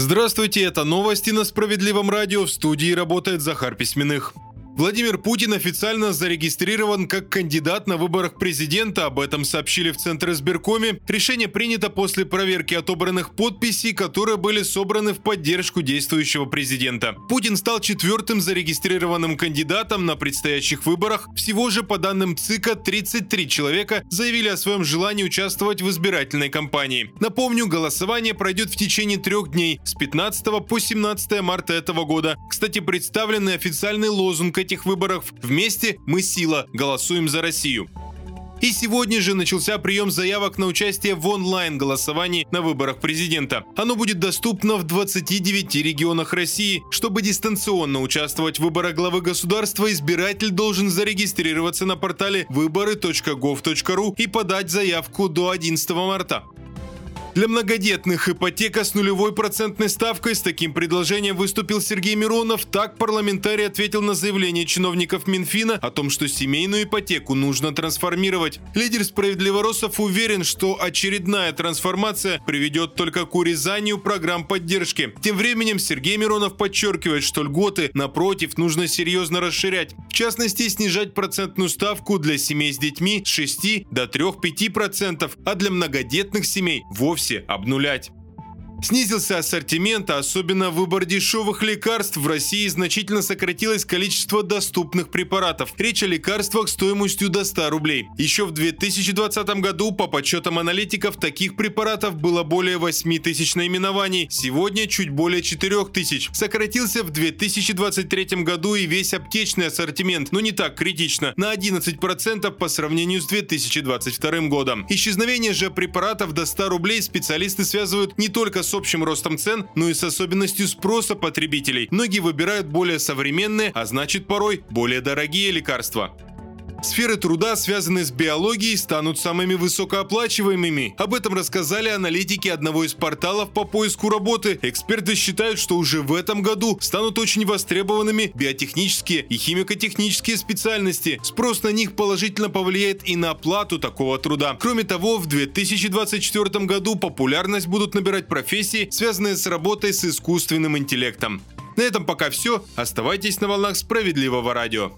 Здравствуйте, это новости на Справедливом радио. В студии работает Захар Письменных. Владимир Путин официально зарегистрирован как кандидат на выборах президента. Об этом сообщили в Центре избиркоме. Решение принято после проверки отобранных подписей, которые были собраны в поддержку действующего президента. Путин стал четвертым зарегистрированным кандидатом на предстоящих выборах. Всего же, по данным ЦИКа, 33 человека заявили о своем желании участвовать в избирательной кампании. Напомню, голосование пройдет в течение трех дней с 15 по 17 марта этого года. Кстати, представленный официальный лозунг этих выборах «Вместе мы сила. Голосуем за Россию». И сегодня же начался прием заявок на участие в онлайн-голосовании на выборах президента. Оно будет доступно в 29 регионах России. Чтобы дистанционно участвовать в выборах главы государства, избиратель должен зарегистрироваться на портале выборы.gov.ru и подать заявку до 11 марта. Для многодетных ипотека с нулевой процентной ставкой. С таким предложением выступил Сергей Миронов. Так парламентарий ответил на заявление чиновников Минфина о том, что семейную ипотеку нужно трансформировать. Лидер справедливоросов уверен, что очередная трансформация приведет только к урезанию программ поддержки. Тем временем Сергей Миронов подчеркивает, что льготы, напротив, нужно серьезно расширять. В частности, снижать процентную ставку для семей с детьми с 6 до 3-5%, а для многодетных семей вовсе вовсе обнулять. Снизился ассортимент, а особенно выбор дешевых лекарств. В России значительно сократилось количество доступных препаратов. Речь о лекарствах стоимостью до 100 рублей. Еще в 2020 году, по подсчетам аналитиков, таких препаратов было более 8 тысяч наименований. Сегодня чуть более 4 тысяч. Сократился в 2023 году и весь аптечный ассортимент, но не так критично, на 11% по сравнению с 2022 годом. Исчезновение же препаратов до 100 рублей специалисты связывают не только с с общим ростом цен, но и с особенностью спроса потребителей. Многие выбирают более современные, а значит порой более дорогие лекарства. Сферы труда, связанные с биологией, станут самыми высокооплачиваемыми. Об этом рассказали аналитики одного из порталов по поиску работы. Эксперты считают, что уже в этом году станут очень востребованными биотехнические и химико-технические специальности. Спрос на них положительно повлияет и на оплату такого труда. Кроме того, в 2024 году популярность будут набирать профессии, связанные с работой с искусственным интеллектом. На этом пока все. Оставайтесь на волнах справедливого радио.